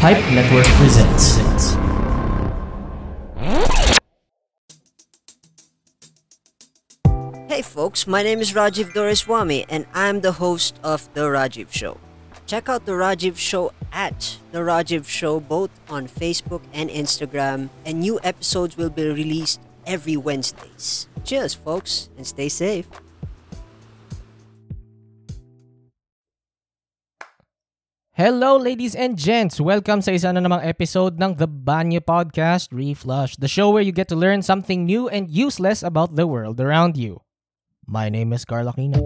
Pipe Network presents. Hey folks, my name is Rajiv Doreswamy and I'm the host of The Rajiv Show. Check out The Rajiv Show at The Rajiv Show both on Facebook and Instagram, and new episodes will be released every Wednesdays. Cheers, folks, and stay safe. Hello ladies and gents! Welcome sa isa na namang episode ng The Banyo Podcast Reflush, the show where you get to learn something new and useless about the world around you. My name is Carl Aquino.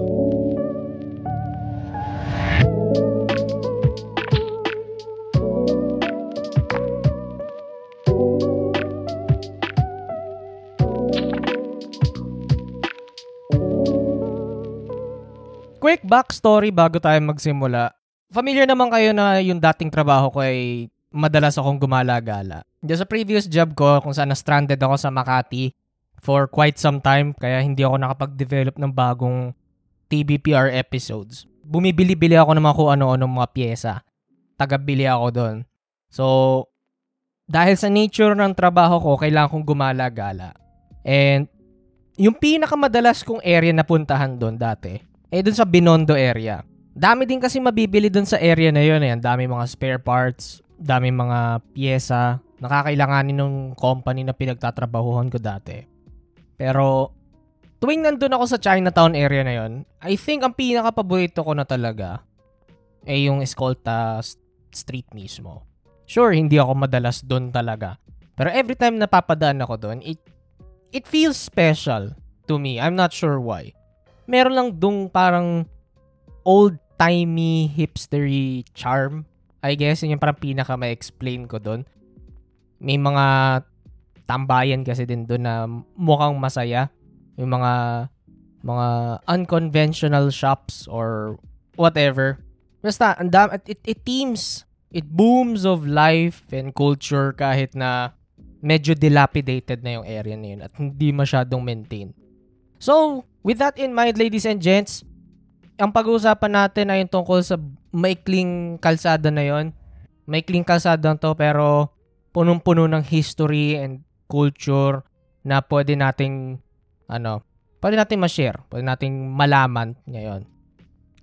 Quick backstory bago tayo magsimula. Familiar naman kayo na yung dating trabaho ko ay madalas akong gumala-gala. Sa previous job ko, kung saan na-stranded ako sa Makati for quite some time, kaya hindi ako nakapag-develop ng bagong TBPR episodes. Bumibili-bili ako ng mga kung ano-ano mga pyesa. Tagabili ako doon. So, dahil sa nature ng trabaho ko, kailangan kong gumala-gala. And, yung pinakamadalas kong area na puntahan doon dati, eh doon sa Binondo area. Dami din kasi mabibili doon sa area na yun. Eh. Ang dami mga spare parts, dami mga pyesa, nakakailanganin ng company na pinagtatrabahuhan ko dati. Pero, tuwing nandun ako sa Chinatown area na yon, I think ang pinaka-paborito ko na talaga ay yung Escolta Street mismo. Sure, hindi ako madalas doon talaga. Pero every time napapadaan ako doon, it, it feels special to me. I'm not sure why. Meron lang dung parang old-timey, hipstery charm. I guess yun yung parang pinaka ma-explain ko doon. May mga tambayan kasi din doon na mukhang masaya. Yung mga mga unconventional shops or whatever. Basta, and it, it teams, it booms of life and culture kahit na medyo dilapidated na yung area na yun at hindi masyadong maintained. So, with that in mind, ladies and gents, ang pag-uusapan natin ay yung tungkol sa maikling kalsada na yon. Maikling kalsada to pero punong-puno ng history and culture na pwede nating ano, pwede nating ma-share, pwede nating malaman ngayon.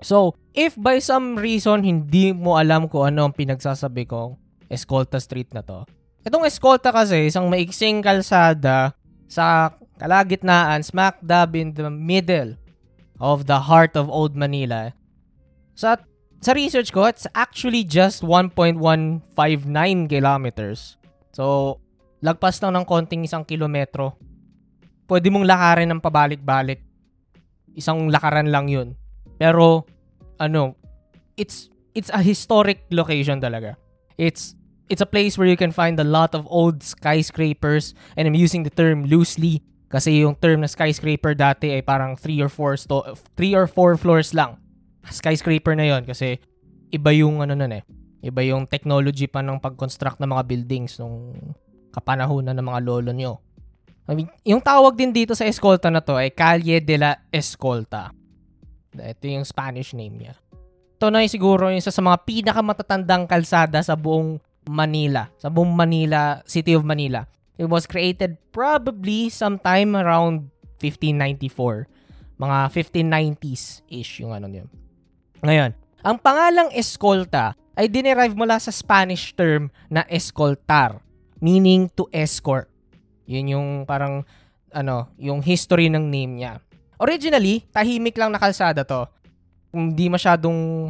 So, if by some reason hindi mo alam kung ano ang pinagsasabi kong Escolta Street na to. Itong Escolta kasi, isang maiksing kalsada sa kalagitnaan, smack dab in the middle of the heart of Old Manila. Sa sa research ko, it's actually just 1.159 kilometers. So, lagpas lang ng konting isang kilometro. Pwede mong lakarin ng pabalik-balik. Isang lakaran lang yun. Pero, ano, it's it's a historic location talaga. It's it's a place where you can find a lot of old skyscrapers and I'm using the term loosely kasi yung term na skyscraper dati ay parang 3 or 4 sto- 3 or 4 floors lang. Skyscraper na yon kasi iba yung ano nun eh. Iba yung technology pa ng pag-construct ng mga buildings nung kapanahunan ng mga lolo nyo. I mean, yung tawag din dito sa Escolta na to ay Calle de la Escolta. Ito yung Spanish name niya. Ito na yung siguro yung isa sa mga pinakamatatandang kalsada sa buong Manila. Sa buong Manila, City of Manila. It was created probably sometime around 1594. Mga 1590s-ish yung ano yun. Ngayon, ang pangalang escolta ay dinerive mula sa Spanish term na escoltar, meaning to escort. Yun yung parang ano, yung history ng name niya. Originally, tahimik lang na kalsada to. Hindi masyadong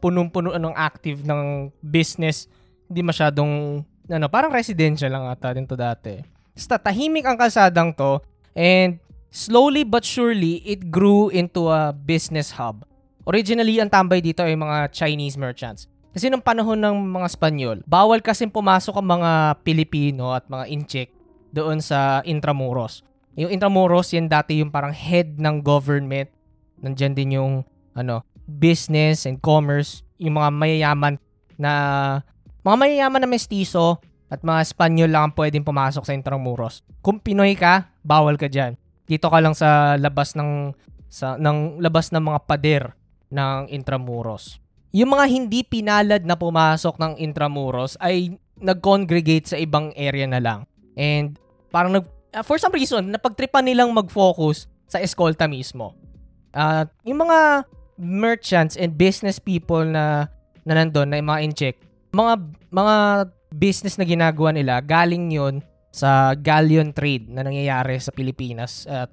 punong-puno ng active ng business, hindi masyadong ano, parang residential lang ata din to dati. Basta tahimik ang kalsadang to and slowly but surely it grew into a business hub. Originally, ang tambay dito ay mga Chinese merchants. Kasi nung panahon ng mga Spanyol, bawal kasi pumasok ang mga Pilipino at mga Incheck doon sa Intramuros. Yung Intramuros, yan dati yung parang head ng government. Nandyan din yung ano, business and commerce, yung mga mayayaman na mga mayayaman na mestizo at mga Espanyol lang ang pwedeng pumasok sa Intramuros. Kung Pinoy ka, bawal ka diyan. Dito ka lang sa labas ng sa ng labas ng mga pader ng Intramuros. yung mga hindi pinalad na pumasok ng Intramuros ay nag-congregate sa ibang area na lang. And parang nag, uh, for some reason, napagtripan nilang mag-focus sa eskolta mismo. At uh, yung mga merchants and business people na na nandun, na mga in-check, mga, mga business na ginagawa nila, galing yon sa galleon trade na nangyayari sa Pilipinas at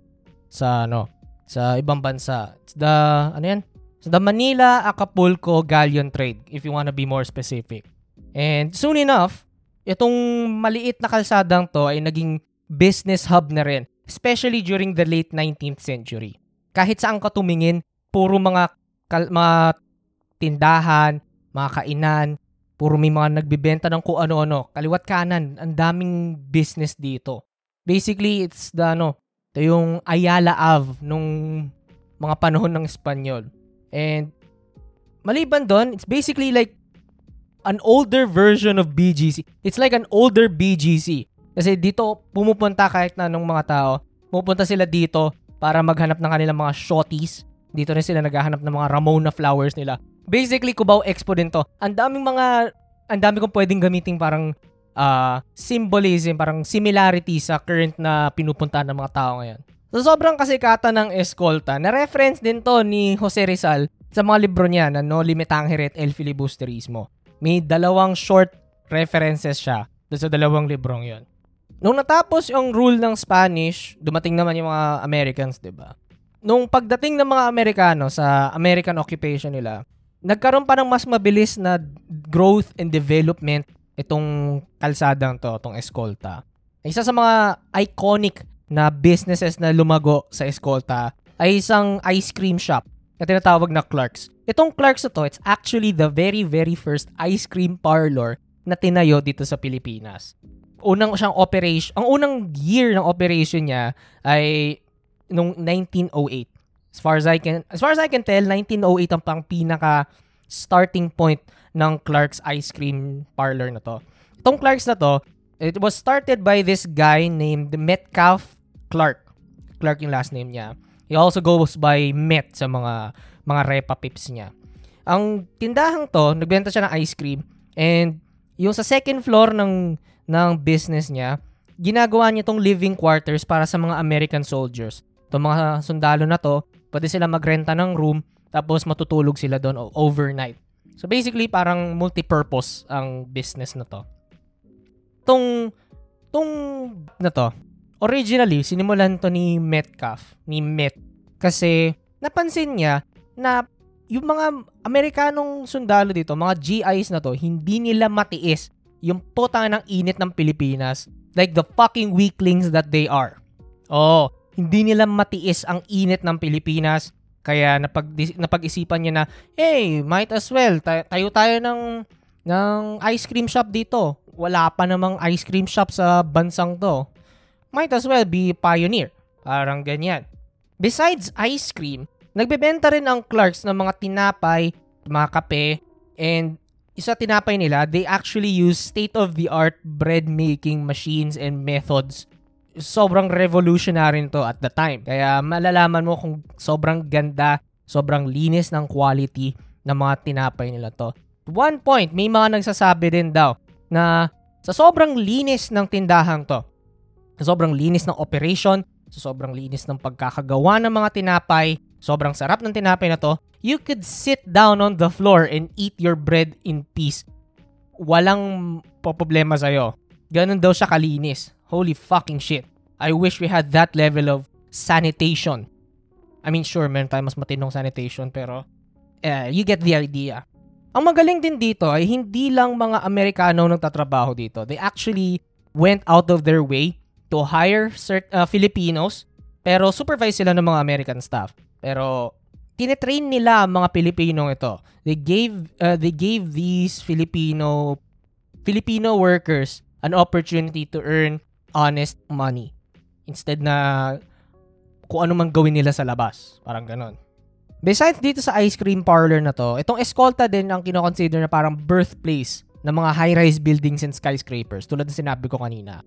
sa ano sa ibang bansa. It's the ano yan? It's the Manila Acapulco galleon trade if you want to be more specific. And soon enough, itong maliit na kalsadang to ay naging business hub na rin, especially during the late 19th century. Kahit saan ka tumingin, puro mga kal- mga tindahan, mga kainan, puro may mga nagbibenta ng kung ano-ano, kaliwat kanan, ang daming business dito. Basically, it's the ano, ito yung Ayala Ave nung mga panahon ng Espanyol. And maliban doon, it's basically like an older version of BGC. It's like an older BGC. Kasi dito pumupunta kahit na nung mga tao, pumupunta sila dito para maghanap ng kanilang mga shotties. Dito rin sila naghahanap ng mga Ramona flowers nila. Basically, Cubao Expo din to. Ang daming mga, ang dami kong pwedeng gamitin parang uh, symbolism, parang similarity sa current na pinupuntahan ng mga tao ngayon. So sobrang kasikatan ng Escolta, na-reference din to ni Jose Rizal sa mga libro niya na No Limitangere at El Filibusterismo. May dalawang short references siya sa dalawang librong yon. Nung natapos yung rule ng Spanish, dumating naman yung mga Americans, 'di ba? Nung pagdating ng mga Amerikano sa American occupation nila, nagkaroon pa ng mas mabilis na growth and development itong kalsadang to, itong Escolta. Isa sa mga iconic na businesses na lumago sa Escolta ay isang ice cream shop na tinatawag na Clark's. Itong Clark's to, it's actually the very very first ice cream parlor na tinayo dito sa Pilipinas. Unang siyang operation, ang unang year ng operation niya ay nung 1908. As far as I can as far as I can tell, 1908 ang pang pinaka starting point ng Clark's Ice Cream Parlor na to. Itong Clark's na to, it was started by this guy named Metcalf Clark. Clark yung last name niya. He also goes by Met sa mga mga repa pips niya. Ang tindahang to, nagbenta siya ng ice cream and yung sa second floor ng ng business niya, ginagawa niya tong living quarters para sa mga American soldiers. Itong mga sundalo na to, pwede sila magrenta ng room tapos matutulog sila doon overnight. So basically, parang multi-purpose ang business na to. Tong, tong na to, originally, sinimulan to ni Metcalf, ni Met. Kasi napansin niya na yung mga Amerikanong sundalo dito, mga GIs na to, hindi nila matiis yung puta ng init ng Pilipinas like the fucking weaklings that they are. Oh, hindi nila matiis ang init ng Pilipinas kaya napag napag-isipan niya na, hey, might as well tayo tayo ng ng ice cream shop dito. Wala pa namang ice cream shop sa bansang to. Might as well be pioneer. Parang ganyan. Besides ice cream, nagbebenta rin ang Clarks ng mga tinapay, mga kape, and isa tinapay nila, they actually use state-of-the-art bread making machines and methods sobrang revolutionary to at the time. Kaya malalaman mo kung sobrang ganda, sobrang linis ng quality ng mga tinapay nila to. One point, may mga nagsasabi din daw na sa sobrang linis ng tindahan to, sa sobrang linis ng operation, sa sobrang linis ng pagkakagawa ng mga tinapay, sobrang sarap ng tinapay na to, you could sit down on the floor and eat your bread in peace. Walang problema sa'yo. Ganun daw siya kalinis. Holy fucking shit. I wish we had that level of sanitation. I mean, sure, meron tayo mas matinong sanitation, pero uh, you get the idea. Ang magaling din dito ay hindi lang mga Amerikano nagtatrabaho dito. They actually went out of their way to hire cert- uh, Filipinos, pero supervise sila ng mga American staff. Pero tinetrain nila ang mga Pilipinong ito. They gave uh, they gave these Filipino Filipino workers an opportunity to earn honest money. Instead na kung ano man gawin nila sa labas. Parang ganon. Besides dito sa ice cream parlor na to, itong Escolta din ang kinoconsider na parang birthplace ng mga high-rise buildings and skyscrapers tulad ng sinabi ko kanina.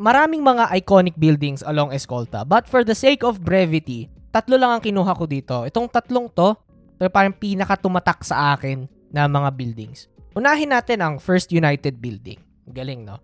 Maraming mga iconic buildings along Escolta but for the sake of brevity, tatlo lang ang kinuha ko dito. Itong tatlong to, Ito parang pinaka-tumatak sa akin na mga buildings. Unahin natin ang First United Building. Galing, no?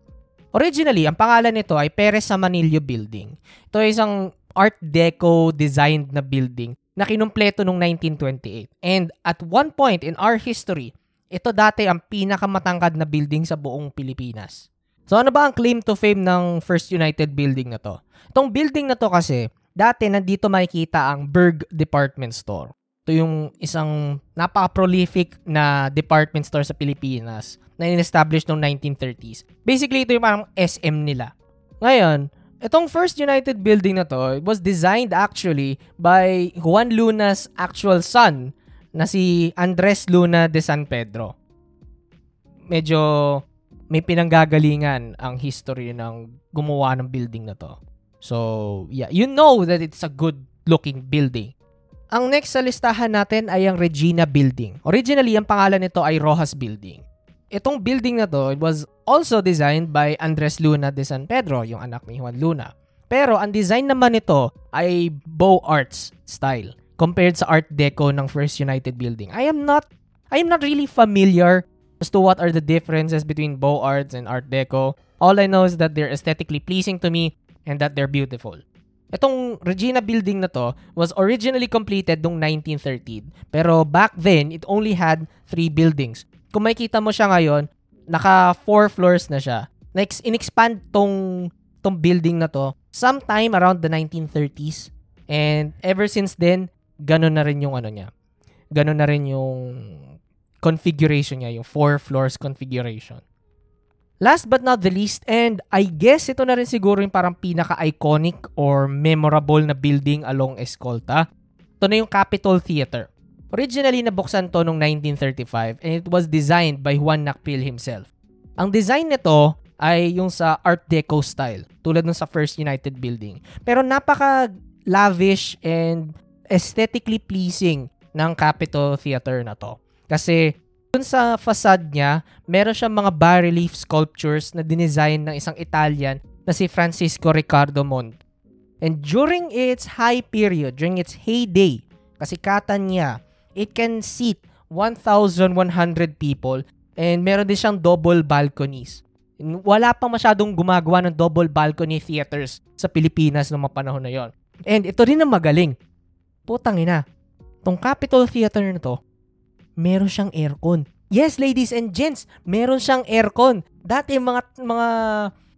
Originally, ang pangalan nito ay Perez Samanillo Building. Ito ay isang Art Deco designed na building na kinumpleto noong 1928. And at one point in our history, ito dati ang pinakamatangkad na building sa buong Pilipinas. So ano ba ang claim to fame ng First United Building na to? Itong building na to kasi, dati nandito makikita ang Berg Department Store. Ito yung isang napaka-prolific na department store sa Pilipinas na in-establish noong 1930s. Basically, ito yung parang SM nila. Ngayon, itong First United Building na to, it was designed actually by Juan Luna's actual son na si Andres Luna de San Pedro. Medyo may pinanggagalingan ang history ng gumawa ng building na to. So, yeah, you know that it's a good looking building. Ang next sa listahan natin ay ang Regina Building. Originally, ang pangalan nito ay Rojas Building. Itong building na to, it was also designed by Andres Luna de San Pedro, yung anak ni Juan Luna. Pero ang design naman nito ay Beaux Arts style compared sa Art Deco ng First United Building. I am not I am not really familiar as to what are the differences between Beaux Arts and Art Deco. All I know is that they're aesthetically pleasing to me and that they're beautiful. Itong Regina building na to was originally completed noong 1913. Pero back then, it only had three buildings. Kung makikita mo siya ngayon, naka four floors na siya. Next, in-expand tong, tong building na to sometime around the 1930s. And ever since then, ganun na rin yung ano niya. Ganun na rin yung configuration niya, yung four floors configuration. Last but not the least, and I guess ito na rin siguro yung parang pinaka-iconic or memorable na building along Escolta. Ito na yung Capitol Theater. Originally, nabuksan to noong 1935 and it was designed by Juan Nakpil himself. Ang design nito ay yung sa Art Deco style, tulad ng sa First United Building. Pero napaka lavish and aesthetically pleasing ng Capitol Theater na to. Kasi dun sa facade niya, meron siyang mga bas-relief sculptures na dinesign ng isang Italian na si Francisco Ricardo Montt. And during its high period, during its heyday, kasikatan niya, it can seat 1,100 people and meron din siyang double balconies. Wala pa masyadong gumagawa ng double balcony theaters sa Pilipinas noong panahon na yon. And ito rin ang magaling. Putang ina. Tong Capitol Theater na to, meron siyang aircon. Yes, ladies and gents, meron siyang aircon. Dati mga mga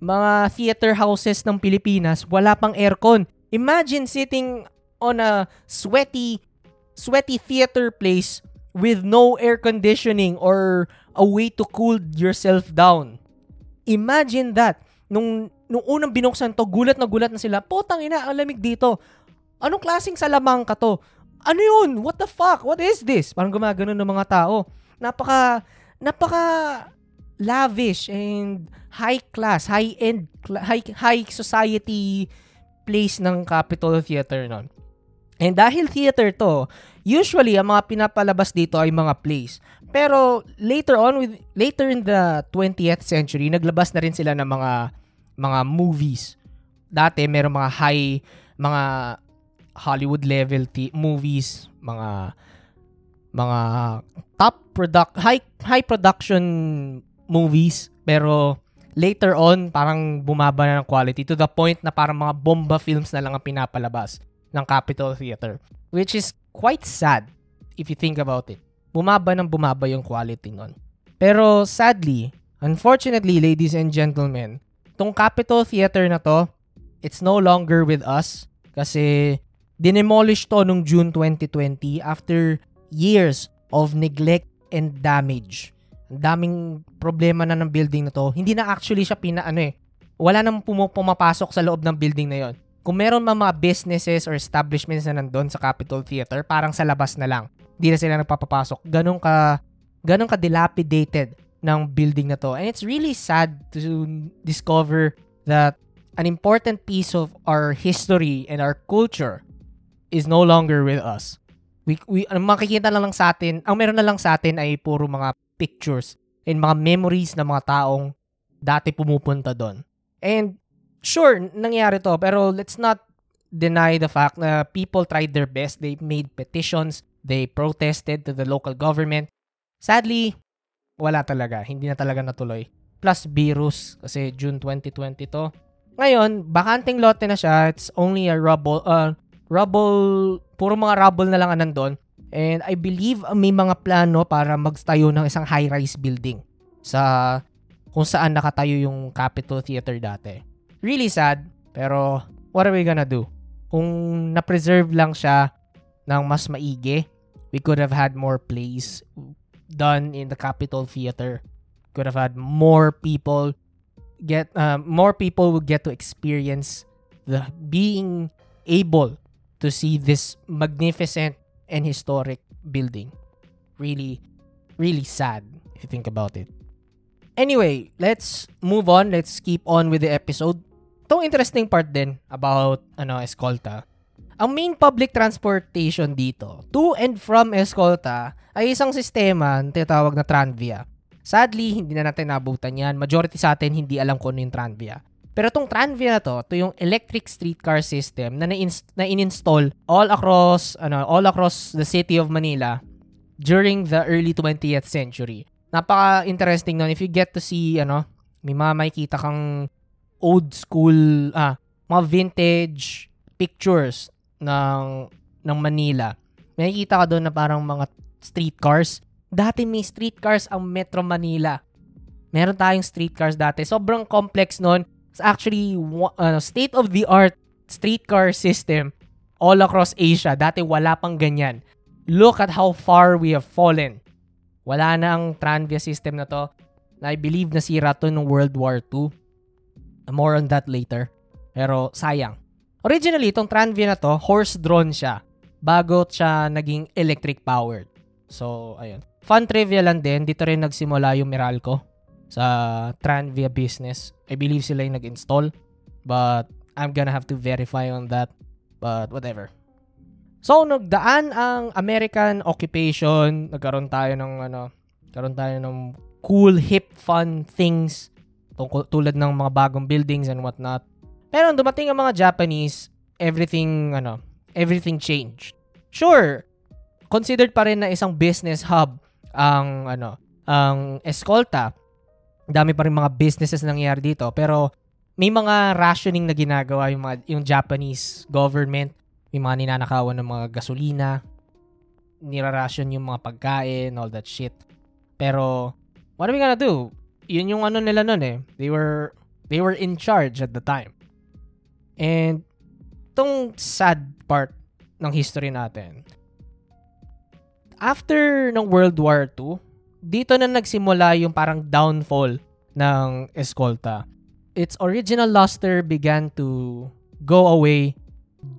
mga theater houses ng Pilipinas, wala pang aircon. Imagine sitting on a sweaty sweaty theater place with no air conditioning or a way to cool yourself down. Imagine that. Nung, nung unang binuksan to, gulat na gulat na sila. Potang ina, ang lamig dito. Anong klaseng salamang ka to? Ano yun? What the fuck? What is this? Parang gumagano ng mga tao. Napaka, napaka lavish and high class, high end, high, high society place ng Capitol Theater nun. And dahil theater to, usually ang mga pinapalabas dito ay mga plays. Pero later on with later in the 20th century, naglabas na rin sila ng mga mga movies. Dati merong mga high mga Hollywood level t- movies, mga mga top product high high production movies pero later on parang bumaba na ng quality to the point na parang mga bomba films na lang ang pinapalabas ng Capitol Theater which is quite sad if you think about it. Bumaba ng bumaba yung quality nun. Pero sadly, unfortunately ladies and gentlemen, tong Capitol Theater na to, it's no longer with us kasi Dinemolish to nung June 2020 after years of neglect and damage. Ang daming problema na ng building na to. Hindi na actually siya pina ano eh. Wala nang pumapasok sa loob ng building na yon. Kung meron man mga businesses or establishments na nandun sa Capitol Theater, parang sa labas na lang. Hindi na sila nagpapapasok. Ganun ka, ganun ka dilapidated ng building na to. And it's really sad to discover that an important piece of our history and our culture is no longer with us. We, we, ang makikita na lang sa atin, ang meron na lang sa atin ay puro mga pictures and mga memories ng mga taong dati pumupunta doon. And sure, nangyari to, pero let's not deny the fact na people tried their best. They made petitions, They protested to the local government. Sadly, wala talaga. Hindi na talaga natuloy. Plus virus kasi June 2020 to. Ngayon, bakanting lote na siya. It's only a rubble, uh, rubble, puro mga rubble na lang nandun. And I believe may mga plano para magtayo ng isang high-rise building sa kung saan nakatayo yung Capitol Theater dati. Really sad, pero what are we gonna do? Kung na-preserve lang siya ng mas maigi, we could have had more plays done in the Capitol Theater. Could have had more people get uh, more people would get to experience the being able to see this magnificent and historic building. Really, really sad if you think about it. Anyway, let's move on. Let's keep on with the episode. Itong interesting part din about ano Escolta. Ang main public transportation dito, to and from Escolta, ay isang sistema na tinatawag na Tranvia. Sadly, hindi na natin nabutan yan. Majority sa atin hindi alam kung ano yung Tranvia. Pero itong Tranvia na to, ito yung electric streetcar system na na in-install all across ano, all across the city of Manila during the early 20th century napaka-interesting nun. If you get to see, ano, may mga makikita kang old school, ah, mga vintage pictures ng, ng Manila. May nakikita ka doon na parang mga streetcars. Dati may streetcars ang Metro Manila. Meron tayong streetcars dati. Sobrang complex nun. It's actually uh, state-of-the-art streetcar system all across Asia. Dati wala pang ganyan. Look at how far we have fallen wala na ang Tranvia system na to. I believe nasira to nung World War II. More on that later. Pero sayang. Originally, itong Tranvia na to, horse-drawn siya. Bago siya naging electric powered. So, ayun. Fun trivia lang din, dito rin nagsimula yung Meralco sa Tranvia business. I believe sila yung nag-install. But I'm gonna have to verify on that. But whatever. So, nagdaan ang American occupation, nagkaroon tayo ng ano, nagkaroon tayo ng cool, hip, fun things tungkol, tulad ng mga bagong buildings and whatnot. Pero nung dumating ang mga Japanese, everything, ano, everything changed. Sure, considered pa rin na isang business hub ang, ano, ang Escolta. Dami pa rin mga businesses nangyayari dito. Pero, may mga rationing na ginagawa yung, mga, yung Japanese government may mga ninanakawan ng mga gasolina, nirarasyon yung mga pagkain, all that shit. Pero, what are we gonna do? Yun yung ano nila nun eh. They were, they were in charge at the time. And, tong sad part ng history natin, after ng World War II, dito na nagsimula yung parang downfall ng Escolta. Its original luster began to go away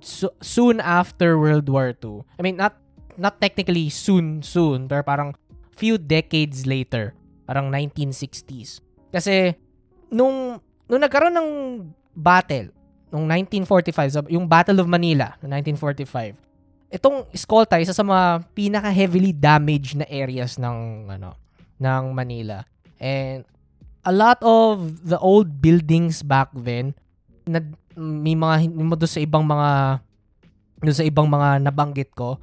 so, soon after World War II. I mean, not not technically soon soon, pero parang few decades later, parang 1960s. Kasi nung nung nagkaroon ng battle nung 1945, yung Battle of Manila noong 1945. Itong Escolta isa sa mga pinaka heavily damaged na areas ng ano ng Manila. And a lot of the old buildings back then na may mga mo sa ibang mga doon sa ibang mga nabanggit ko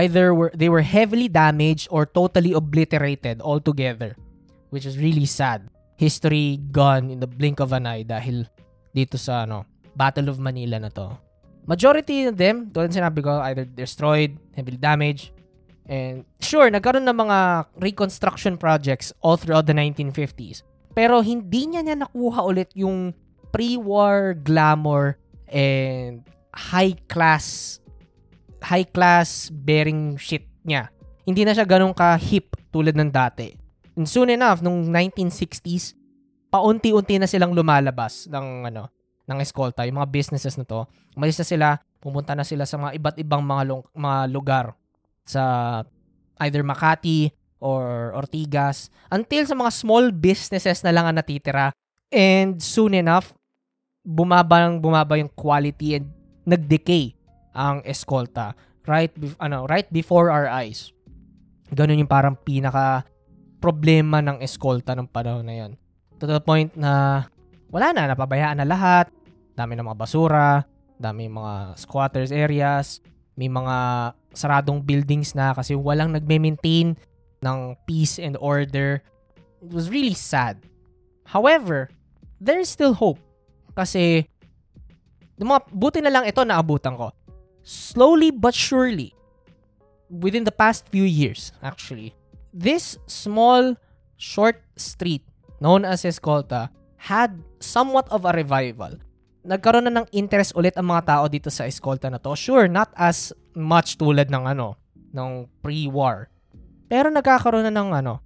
either were they were heavily damaged or totally obliterated altogether which is really sad history gone in the blink of an eye dahil dito sa ano Battle of Manila na to majority of them doon sinabi ko either destroyed heavily damaged and sure nagkaroon ng mga reconstruction projects all throughout the 1950s pero hindi niya niya nakuha ulit yung pre-war glamour and high class high class bearing shit niya. Hindi na siya ganun ka hip tulad ng dati. And soon enough, nung 1960s, paunti-unti na silang lumalabas ng ano, ng eskolta, yung mga businesses na to. Umalis na sila, pumunta na sila sa mga iba't ibang mga, lung- mga lugar sa either Makati or Ortigas until sa mga small businesses na lang ang natitira. And soon enough, bumaba ng bumaba yung quality and nagdecay ang Escolta right be- ano right before our eyes. Ganun yung parang pinaka problema ng Escolta ng panahon na yon. To the point na wala na, napabayaan na lahat. Dami ng mga basura, dami mga squatters areas, May mga saradong buildings na kasi walang nagme-maintain ng peace and order. It was really sad. However, there's still hope. Kasi, mga, buti na lang ito naabutan ko. Slowly but surely, within the past few years, actually, this small, short street known as Escolta had somewhat of a revival nagkaroon na ng interest ulit ang mga tao dito sa Escolta na to. Sure, not as much tulad ng ano, ng pre-war. Pero nagkakaroon na ng ano,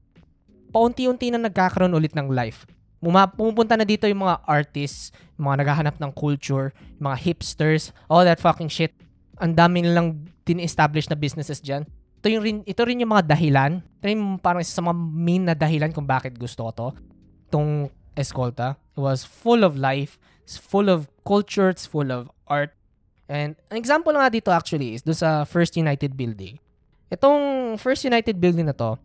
paunti-unti na nagkakaroon ulit ng life. Muma, pumupunta na dito yung mga artists, mga naghahanap ng culture, mga hipsters, all that fucking shit. Ang dami nilang tin-establish na businesses dyan. Ito, yung rin, ito rin yung mga dahilan. Ito yung parang isa sa mga main na dahilan kung bakit gusto ko to. Itong Escolta. It was full of life It's full of culture, it's full of art. And an example nga dito actually is do sa First United Building. Itong First United Building na to,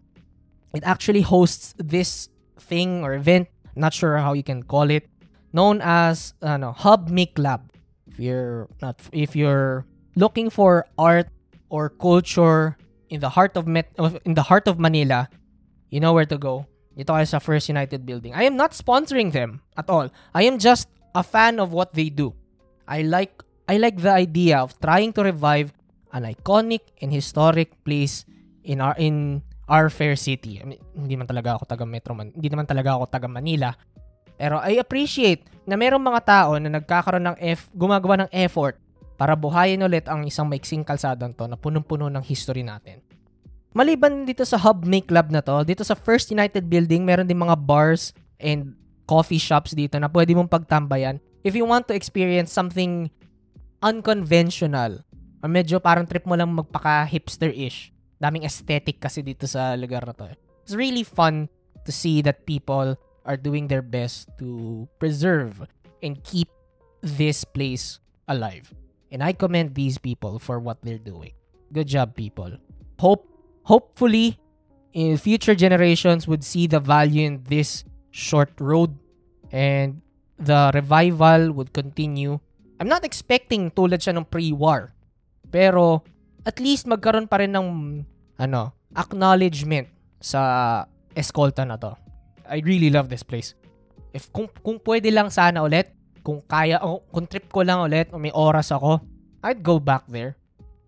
it actually hosts this thing or event, not sure how you can call it, known as ano, Hub Make Lab. If you're not if you're looking for art or culture in the heart of Met, in the heart of Manila, you know where to go. Dito kayo sa First United Building. I am not sponsoring them at all. I am just a fan of what they do. I like I like the idea of trying to revive an iconic and historic place in our in our fair city. I mean, hindi man talaga ako taga Metro Man, hindi naman talaga ako taga Manila. Pero I appreciate na mayroong mga tao na nagkakaroon ng F, gumagawa ng effort para buhayin ulit ang isang maiksing kalsadang to na punong-puno ng history natin. Maliban dito sa Hub Make Club na to, dito sa First United Building, meron din mga bars and coffee shops dito na pwede mong pagtambayan if you want to experience something unconventional or medyo parang trip mo lang magpaka-hipster-ish. Daming aesthetic kasi dito sa lugar na to. It's really fun to see that people are doing their best to preserve and keep this place alive. And I commend these people for what they're doing. Good job, people. Hope hopefully in future generations would see the value in this short road and the revival would continue. I'm not expecting tulad siya ng pre-war. Pero at least magkaroon pa rin ng ano, acknowledgement sa Escolta na to. I really love this place. If kung kung pwede lang sana ulit, kung kaya oh, kung trip ko lang ulit o may oras ako, I'd go back there.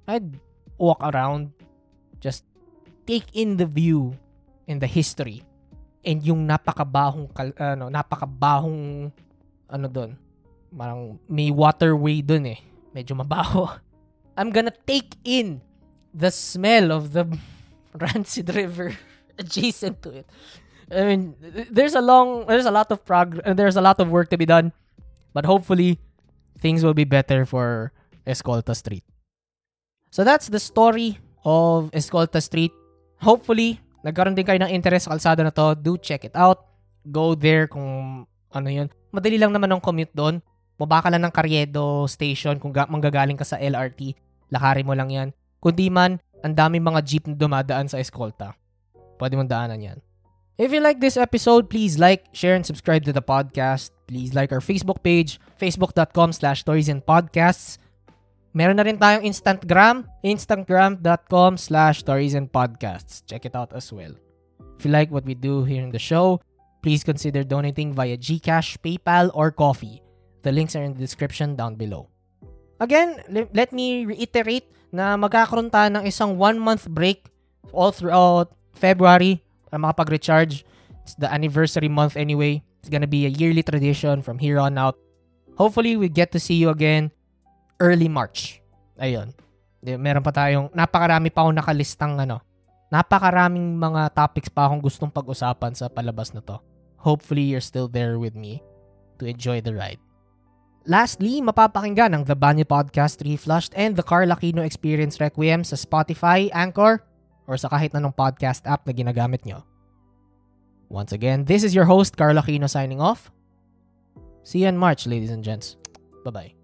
I'd walk around just take in the view and the history and yung napakabahong ano, napakabahong ano doon. Parang may waterway doon eh. Medyo mabaho. I'm gonna take in the smell of the rancid river adjacent to it. I mean, there's a long, there's a lot of progress, there's a lot of work to be done, but hopefully, things will be better for Escolta Street. So that's the story of Escolta Street. Hopefully, nagkaroon din kayo ng interest sa kalsada na to, do check it out. Go there kung ano yun. Madali lang naman ang commute doon. Baba ka lang ng Carriedo Station kung ga- manggagaling ka sa LRT. Lakarin mo lang yan. Kundi man, ang daming mga jeep na dumadaan sa Escolta. Pwede mong daanan yan. If you like this episode, please like, share, and subscribe to the podcast. Please like our Facebook page, facebook.com slash stories and podcasts. Meron na rin tayong Instagram, instagram.com slash stories and podcasts. Check it out as well. If you like what we do here in the show, please consider donating via GCash, PayPal, or Coffee. The links are in the description down below. Again, let me reiterate na magkakaroon tayo ng isang one-month break all throughout February para makapag-recharge. It's the anniversary month anyway. It's gonna be a yearly tradition from here on out. Hopefully, we get to see you again early March. Ayun. Meron pa tayong, napakarami pa akong nakalistang ano, napakaraming mga topics pa akong gustong pag-usapan sa palabas na to. Hopefully, you're still there with me to enjoy the ride. Lastly, mapapakinggan ang The Banyo Podcast Reflushed and The Carl Aquino Experience Requiem sa Spotify, Anchor, or sa kahit anong podcast app na ginagamit nyo. Once again, this is your host, Carl Aquino signing off. See you in March, ladies and gents. Bye-bye.